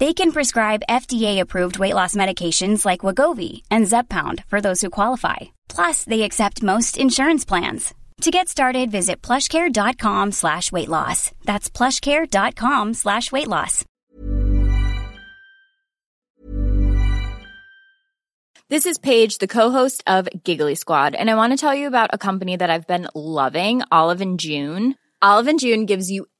They can prescribe FDA-approved weight loss medications like Wagovi and Zepbound for those who qualify. Plus, they accept most insurance plans. To get started, visit plushcare.com slash weight loss. That's plushcare.com slash weight loss. This is Paige, the co-host of Giggly Squad, and I want to tell you about a company that I've been loving, Olive and June. Olive and June gives you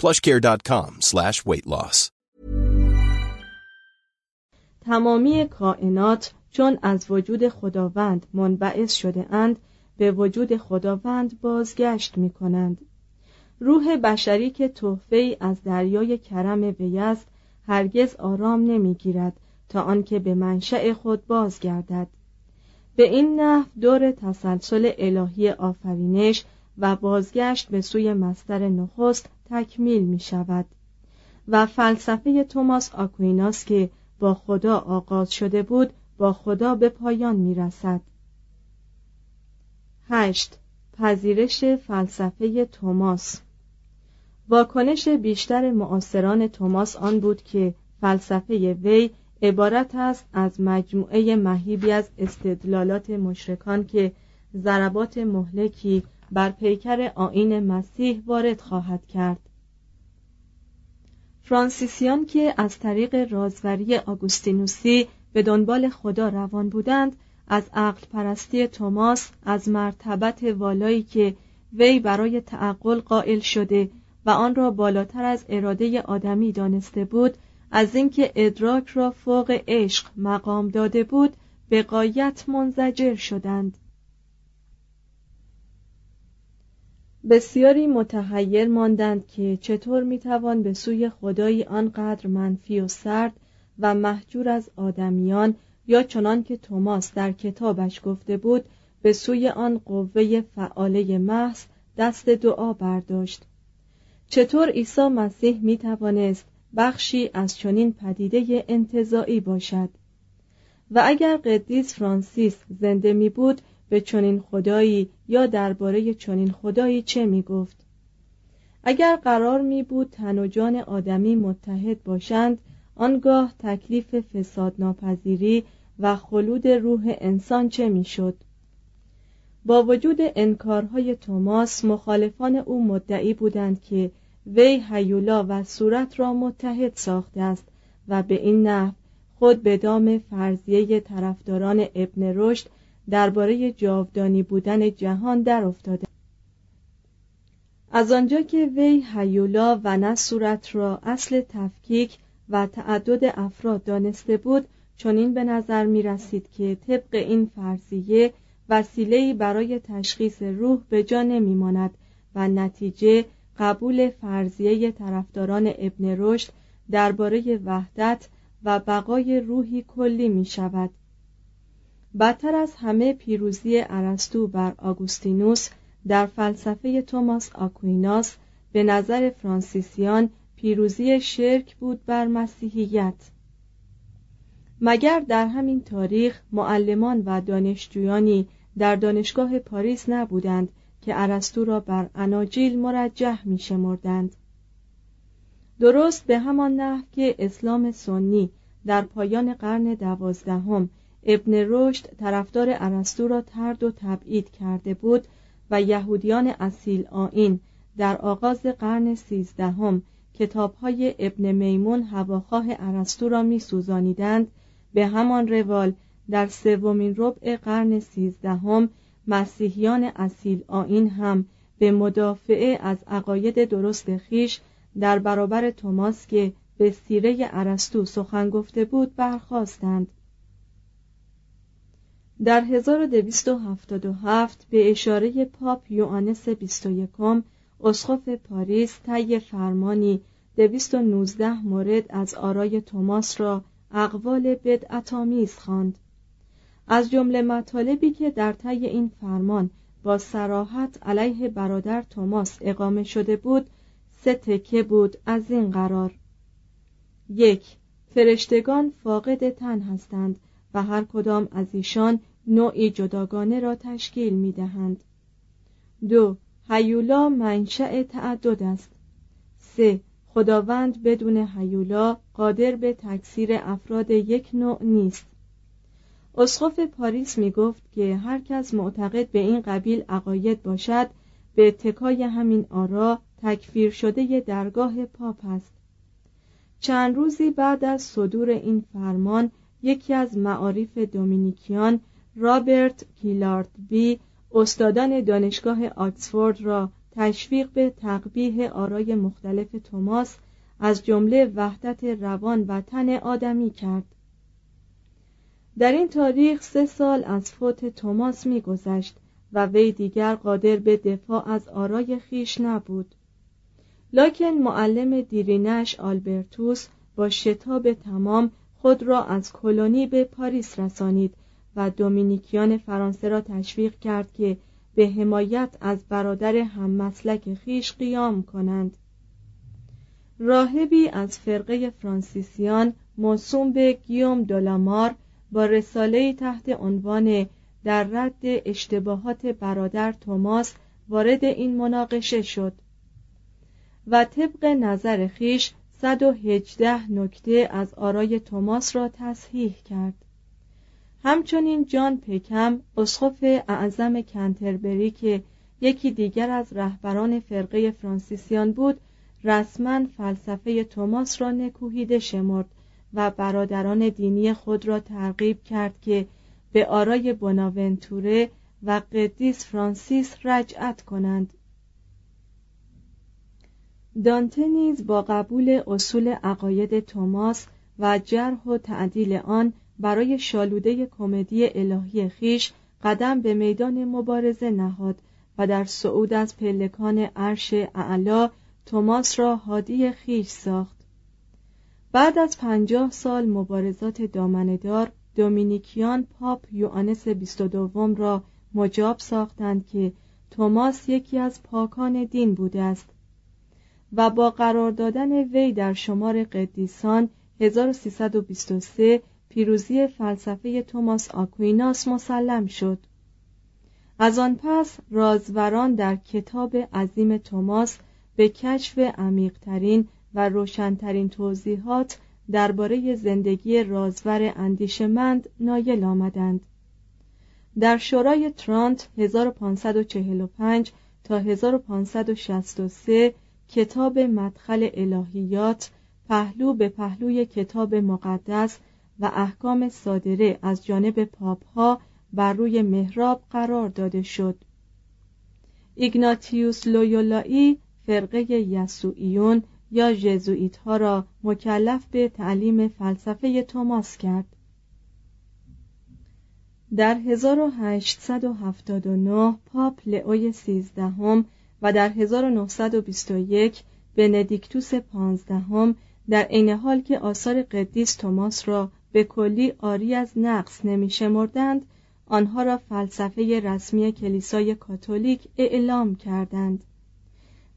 plushcare.com slash. تمامی کائنات چون از وجود خداوند منبعث شده اند به وجود خداوند بازگشت می کنند. روح بشری که تحفه از دریای کرم وی است هرگز آرام نمی‌گیرد تا آنکه به منشأ خود بازگردد به این نحو دور تسلسل الهی آفرینش و بازگشت به سوی مستر نخست تکمیل می شود و فلسفه توماس آکویناس که با خدا آغاز شده بود با خدا به پایان می رسد. هشت. پذیرش فلسفه توماس. واکنش بیشتر معاصران توماس آن بود که فلسفه وی عبارت است از مجموعه مهیبی از استدلالات مشرکان که ضربات مهلکی بر پیکر آین مسیح وارد خواهد کرد. فرانسیسیان که از طریق رازوری آگوستینوسی به دنبال خدا روان بودند از عقل پرستی توماس از مرتبت والایی که وی برای تعقل قائل شده و آن را بالاتر از اراده آدمی دانسته بود از اینکه ادراک را فوق عشق مقام داده بود به قایت منزجر شدند. بسیاری متحیر ماندند که چطور می‌توان به سوی خدایی آنقدر منفی و سرد و محجور از آدمیان یا چنان که توماس در کتابش گفته بود به سوی آن قوه فعاله محض دست دعا برداشت. چطور عیسی مسیح می توانست بخشی از چنین پدیده انتظاعی باشد؟ و اگر قدیس فرانسیس زنده می بود به چنین خدایی یا درباره چنین خدایی چه می گفت اگر قرار می بود تن و جان آدمی متحد باشند آنگاه تکلیف فساد ناپذیری و خلود روح انسان چه می‌شد؟ با وجود انکارهای توماس مخالفان او مدعی بودند که وی هیولا و صورت را متحد ساخته است و به این نحو خود به دام فرضیه طرفداران ابن رشد درباره جاودانی بودن جهان در افتاده. از آنجا که وی هیولا و نه صورت را اصل تفکیک و تعدد افراد دانسته بود چنین به نظر می رسید که طبق این فرضیه وسیله‌ای برای تشخیص روح به جا نمی ماند و نتیجه قبول فرضیه طرفداران ابن رشد درباره وحدت و بقای روحی کلی می شود بدتر از همه پیروزی ارسطو بر آگوستینوس در فلسفه توماس آکویناس به نظر فرانسیسیان پیروزی شرک بود بر مسیحیت مگر در همین تاریخ معلمان و دانشجویانی در دانشگاه پاریس نبودند که ارسطو را بر اناجیل مرجح می شمردند. درست به همان نحو که اسلام سنی در پایان قرن دوازدهم ابن رشد طرفدار ارسطو را ترد و تبعید کرده بود و یهودیان اصیل آین در آغاز قرن سیزدهم کتابهای ابن میمون هواخواه ارسطو را میسوزانیدند. به همان روال در سومین ربع قرن سیزدهم مسیحیان اصیل آین هم به مدافعه از عقاید درست خیش در برابر توماس که به سیره ارسطو سخن گفته بود برخواستند در 1277 به اشاره پاپ یوانس 21 اسقف پاریس طی فرمانی 219 مورد از آرای توماس را اقوال بدعتآمیز خواند. از جمله مطالبی که در طی این فرمان با سراحت علیه برادر توماس اقامه شده بود سه تکه بود از این قرار. یک فرشتگان فاقد تن هستند. و هر کدام از ایشان نوعی جداگانه را تشکیل می دهند. دو هیولا منشأ تعدد است. سه خداوند بدون هیولا قادر به تکثیر افراد یک نوع نیست. اسقف پاریس می گفت که هر کس معتقد به این قبیل عقاید باشد به اتکای همین آرا تکفیر شده درگاه پاپ است. چند روزی بعد از صدور این فرمان یکی از معارف دومینیکیان رابرت کیلارد بی استادان دانشگاه آکسفورد را تشویق به تقبیه آرای مختلف توماس از جمله وحدت روان و تن آدمی کرد. در این تاریخ سه سال از فوت توماس میگذشت و وی دیگر قادر به دفاع از آرای خیش نبود. لکن معلم دیرینش آلبرتوس با شتاب تمام خود را از کلونی به پاریس رسانید و دومینیکیان فرانسه را تشویق کرد که به حمایت از برادر هم مسلک خیش قیام کنند. راهبی از فرقه فرانسیسیان موسوم به گیوم دولامار با رساله تحت عنوان در رد اشتباهات برادر توماس وارد این مناقشه شد و طبق نظر خیش 118 نکته از آرای توماس را تصحیح کرد. همچنین جان پکم اسقف اعظم کنتربری که یکی دیگر از رهبران فرقه فرانسیسیان بود رسما فلسفه توماس را نکوهیده شمرد و برادران دینی خود را ترغیب کرد که به آرای بناونتوره و قدیس فرانسیس رجعت کنند. دانته نیز با قبول اصول عقاید توماس و جرح و تعدیل آن برای شالوده کمدی الهی خیش قدم به میدان مبارزه نهاد و در صعود از پلکان عرش اعلا توماس را هادی خیش ساخت. بعد از پنجاه سال مبارزات دامندار دومینیکیان پاپ یوانس بیست دوم را مجاب ساختند که توماس یکی از پاکان دین بوده است. و با قرار دادن وی در شمار قدیسان 1323 پیروزی فلسفه توماس آکویناس مسلم شد. از آن پس رازوران در کتاب عظیم توماس به کشف عمیقترین و روشنترین توضیحات درباره زندگی رازور اندیشمند نایل آمدند. در شورای ترانت 1545 تا 1563 کتاب مدخل الهیات پهلو به پهلوی کتاب مقدس و احکام صادره از جانب پاپ ها بر روی محراب قرار داده شد. ایگناتیوس لویولایی فرقه یسوعیون یا ژزوئیت ها را مکلف به تعلیم فلسفه توماس کرد. در 1879 پاپ لئوی سیزدهم و در 1921 بندیکتوس پانزدهم در عین حال که آثار قدیس توماس را به کلی آری از نقص نمی شمردند آنها را فلسفه رسمی کلیسای کاتولیک اعلام کردند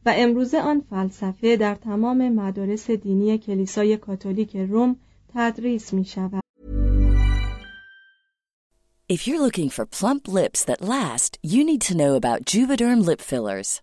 و امروزه آن فلسفه در تمام مدارس دینی کلیسای کاتولیک روم تدریس می شود. If you're looking for plump lips that last, you need to know about Juvederm lip fillers.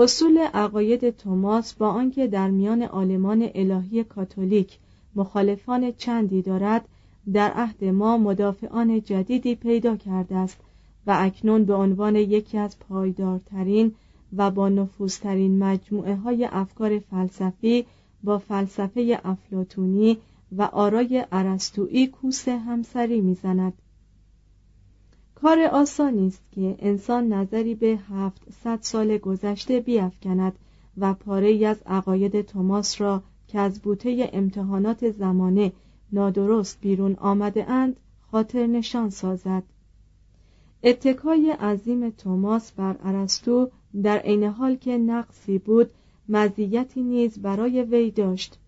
اصول عقاید توماس با آنکه در میان آلمان الهی کاتولیک مخالفان چندی دارد در عهد ما مدافعان جدیدی پیدا کرده است و اکنون به عنوان یکی از پایدارترین و با نفوذترین مجموعه های افکار فلسفی با فلسفه افلاتونی و آرای ارسطویی کوس همسری می‌زند. کار آسانی است که انسان نظری به هفتصد سال گذشته بیافکند و پاره از عقاید توماس را که از بوته امتحانات زمانه نادرست بیرون آمده اند خاطر نشان سازد. اتکای عظیم توماس بر ارسطو در عین حال که نقصی بود مزیتی نیز برای وی داشت.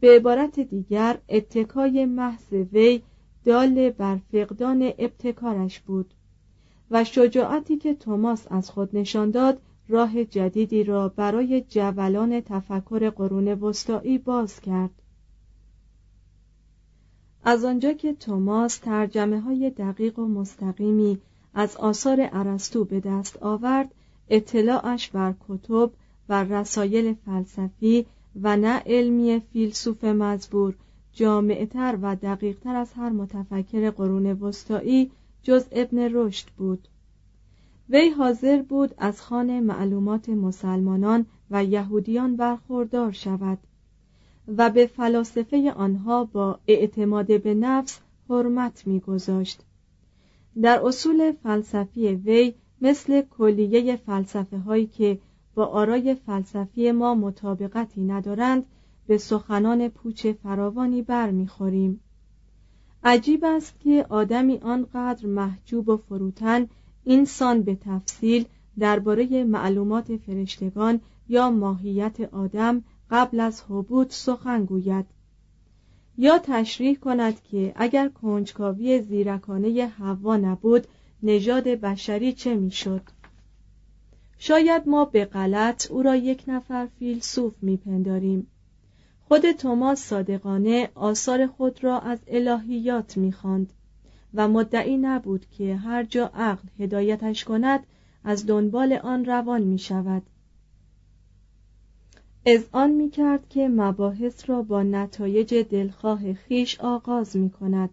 به عبارت دیگر اتکای محض وی دال بر فقدان ابتکارش بود و شجاعتی که توماس از خود نشان داد راه جدیدی را برای جولان تفکر قرون وسطایی باز کرد. از آنجا که توماس ترجمه های دقیق و مستقیمی از آثار ارسطو به دست آورد اطلاعش بر کتب و رسایل فلسفی و نه علمی فیلسوف مزبور جامعتر و دقیقتر از هر متفکر قرون وسطایی جز ابن رشد بود. وی حاضر بود از خانه معلومات مسلمانان و یهودیان برخوردار شود و به فلاسفه آنها با اعتماد به نفس حرمت میگذاشت. در اصول فلسفی وی مثل کلیه فلسفه هایی که با آرای فلسفی ما مطابقتی ندارند به سخنان پوچ فراوانی برمیخوریم. عجیب است که آدمی آنقدر محجوب و فروتن اینسان به تفصیل درباره معلومات فرشتگان یا ماهیت آدم قبل از حبوط سخن گوید. یا تشریح کند که اگر کنجکاوی زیرکانه حوا نبود نژاد بشری چه می‌شد؟ شاید ما به غلط او را یک نفر فیلسوف میپنداریم. خود توماس صادقانه آثار خود را از الهیات می‌خواند و مدعی نبود که هر جا عقل هدایتش کند از دنبال آن روان می شود از آن می کرد که مباحث را با نتایج دلخواه خیش آغاز می کند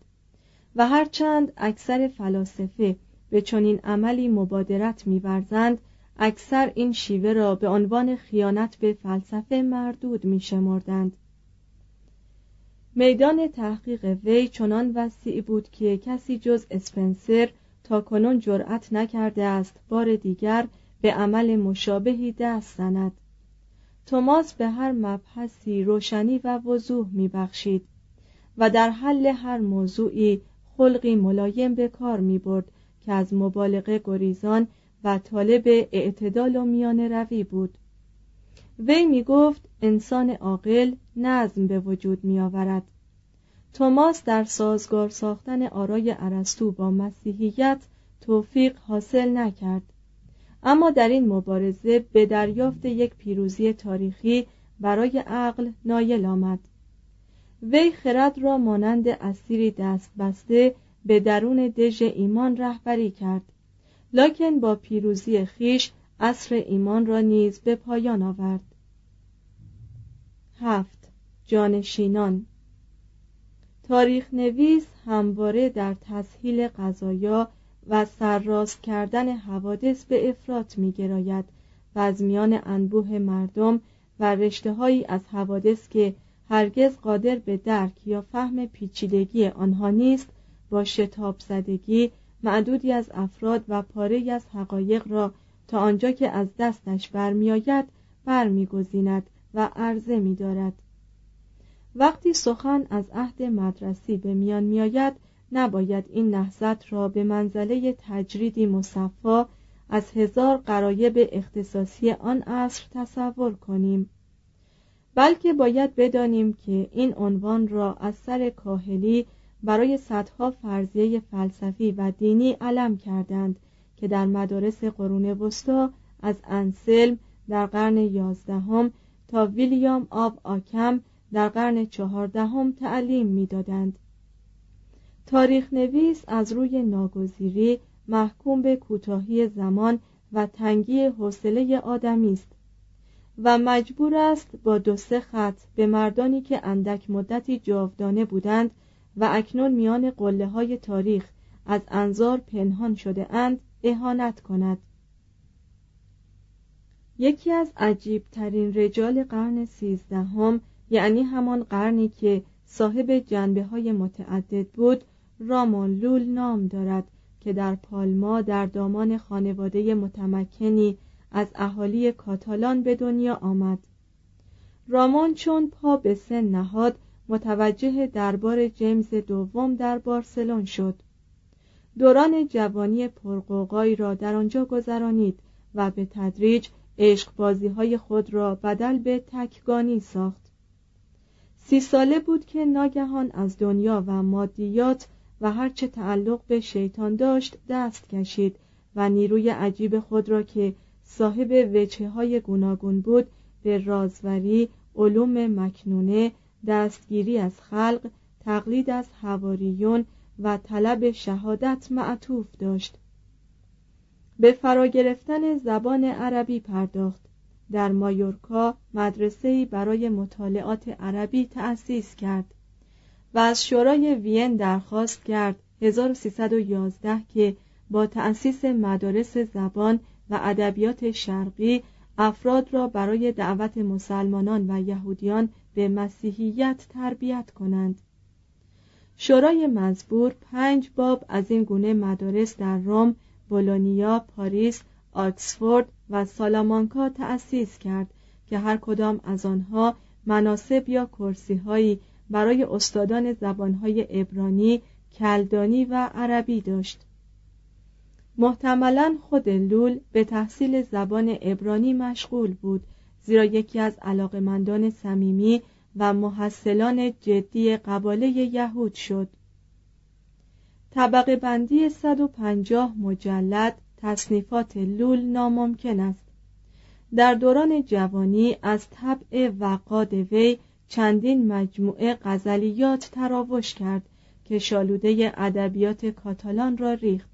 و هرچند اکثر فلاسفه به چنین عملی مبادرت میورزند اکثر این شیوه را به عنوان خیانت به فلسفه مردود می شمردند. میدان تحقیق وی چنان وسیع بود که کسی جز اسپنسر تا کنون جرأت نکرده است بار دیگر به عمل مشابهی دست زند. توماس به هر مبحثی روشنی و وضوح میبخشید و در حل هر موضوعی خلقی ملایم به کار می برد که از مبالغه گریزان و طالب اعتدال و میان روی بود. وی می گفت انسان عاقل نظم به وجود می آورد توماس در سازگار ساختن آرای ارسطو با مسیحیت توفیق حاصل نکرد. اما در این مبارزه به دریافت یک پیروزی تاریخی برای عقل نایل آمد. وی خرد را مانند اسیری دست بسته به درون دژ ایمان رهبری کرد. لکن با پیروزی خیش عصر ایمان را نیز به پایان آورد. هفت. جانشینان تاریخ نویس همواره در تسهیل قضایا و سرراست کردن حوادث به افراط می گراید و از میان انبوه مردم و رشته هایی از حوادث که هرگز قادر به درک یا فهم پیچیدگی آنها نیست با شتاب زدگی معدودی از افراد و پاره از حقایق را تا آنجا که از دستش برمیآید برمیگزیند و عرضه می‌دارد. وقتی سخن از عهد مدرسی به میان میآید نباید این نهضت را به منزله تجریدی مصفا از هزار قرایب اختصاصی آن عصر تصور کنیم. بلکه باید بدانیم که این عنوان را از سر کاهلی برای صدها فرضیه فلسفی و دینی علم کردند که در مدارس قرون وسطا از انسلم در قرن یازدهم تا ویلیام آب آکم در قرن چهاردهم تعلیم می‌دادند. تاریخ نویس از روی ناگزیری محکوم به کوتاهی زمان و تنگی حوصله آدمی است و مجبور است با دو سه خط به مردانی که اندک مدتی جاودانه بودند و اکنون میان قله های تاریخ از انظار پنهان شده اند اهانت کند. یکی از عجیب ترین رجال قرن سیزدهم یعنی همان قرنی که صاحب جنبه های متعدد بود رامون لول نام دارد که در پالما در دامان خانواده متمکنی از اهالی کاتالان به دنیا آمد. رامون چون پا به سن نهاد متوجه دربار جیمز دوم در بارسلون شد. دوران جوانی پرقوقایی را در آنجا گذرانید و به تدریج عشق های خود را بدل به تکگانی ساخت. سی ساله بود که ناگهان از دنیا و مادیات و هرچه تعلق به شیطان داشت دست کشید و نیروی عجیب خود را که صاحب وچه های گوناگون بود به رازوری علوم مکنونه دستگیری از خلق تقلید از حواریون و طلب شهادت معطوف داشت. به فرا گرفتن زبان عربی پرداخت. در مایورکا مدرسه‌ای برای مطالعات عربی تأسیس کرد و از شورای وین درخواست کرد 1311 که با تأسیس مدارس زبان و ادبیات شرقی افراد را برای دعوت مسلمانان و یهودیان به مسیحیت تربیت کنند. شورای مزبور پنج باب از این گونه مدارس در روم، بولونیا، پاریس، آکسفورد و سالامانکا تأسیس کرد که هر کدام از آنها مناسب یا کرسی هایی برای استادان زبانهای ابرانی، کلدانی و عربی داشت. محتملا خود لول به تحصیل زبان ابرانی مشغول بود زیرا یکی از علاقمندان صمیمی و محصلان جدی قباله یهود شد طبقه بندی 150 مجلد تصنیفات لول ناممکن است. در دوران جوانی از طبع وقاد وی چندین مجموعه غزلیات تراوش کرد که شالوده ادبیات کاتالان را ریخت.